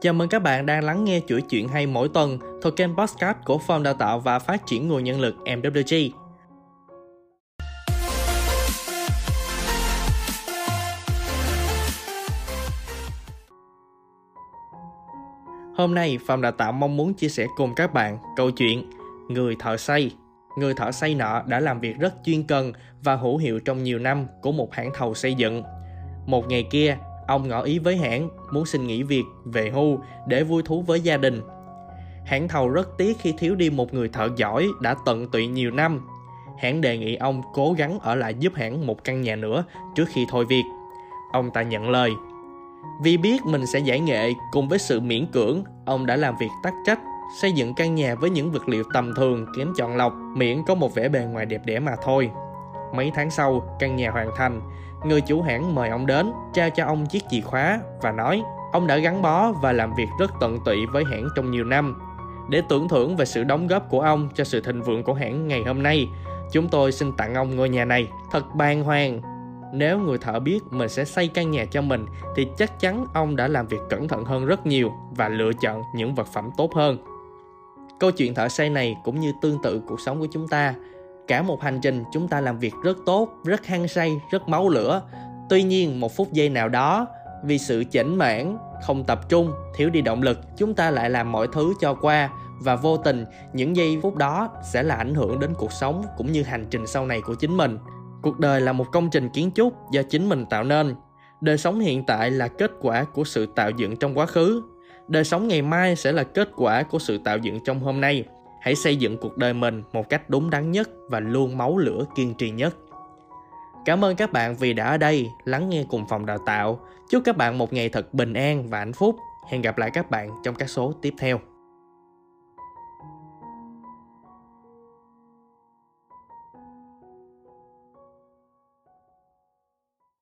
Chào mừng các bạn đang lắng nghe chuỗi chuyện hay mỗi tuần thuộc kênh podcast của Phòng Đào tạo và Phát triển Nguồn Nhân lực MWG. Hôm nay, Phòng Đào tạo mong muốn chia sẻ cùng các bạn câu chuyện Người thợ xây. Người thợ xây nọ đã làm việc rất chuyên cần và hữu hiệu trong nhiều năm của một hãng thầu xây dựng. Một ngày kia, ông ngỏ ý với hãng muốn xin nghỉ việc về hưu để vui thú với gia đình. Hãng thầu rất tiếc khi thiếu đi một người thợ giỏi đã tận tụy nhiều năm. Hãng đề nghị ông cố gắng ở lại giúp hãng một căn nhà nữa trước khi thôi việc. Ông ta nhận lời. Vì biết mình sẽ giải nghệ cùng với sự miễn cưỡng, ông đã làm việc tắc trách, xây dựng căn nhà với những vật liệu tầm thường kém chọn lọc, miễn có một vẻ bề ngoài đẹp đẽ mà thôi. Mấy tháng sau, căn nhà hoàn thành, người chủ hãng mời ông đến, trao cho ông chiếc chìa khóa và nói ông đã gắn bó và làm việc rất tận tụy với hãng trong nhiều năm. Để tưởng thưởng về sự đóng góp của ông cho sự thịnh vượng của hãng ngày hôm nay, chúng tôi xin tặng ông ngôi nhà này. Thật bàng hoàng. Nếu người thợ biết mình sẽ xây căn nhà cho mình thì chắc chắn ông đã làm việc cẩn thận hơn rất nhiều và lựa chọn những vật phẩm tốt hơn. Câu chuyện thợ xây này cũng như tương tự cuộc sống của chúng ta cả một hành trình chúng ta làm việc rất tốt, rất hăng say, rất máu lửa. Tuy nhiên, một phút giây nào đó, vì sự chỉnh mãn không tập trung, thiếu đi động lực, chúng ta lại làm mọi thứ cho qua. Và vô tình, những giây phút đó sẽ là ảnh hưởng đến cuộc sống cũng như hành trình sau này của chính mình. Cuộc đời là một công trình kiến trúc do chính mình tạo nên. Đời sống hiện tại là kết quả của sự tạo dựng trong quá khứ. Đời sống ngày mai sẽ là kết quả của sự tạo dựng trong hôm nay hãy xây dựng cuộc đời mình một cách đúng đắn nhất và luôn máu lửa kiên trì nhất. Cảm ơn các bạn vì đã ở đây lắng nghe cùng phòng đào tạo. Chúc các bạn một ngày thật bình an và hạnh phúc. Hẹn gặp lại các bạn trong các số tiếp theo.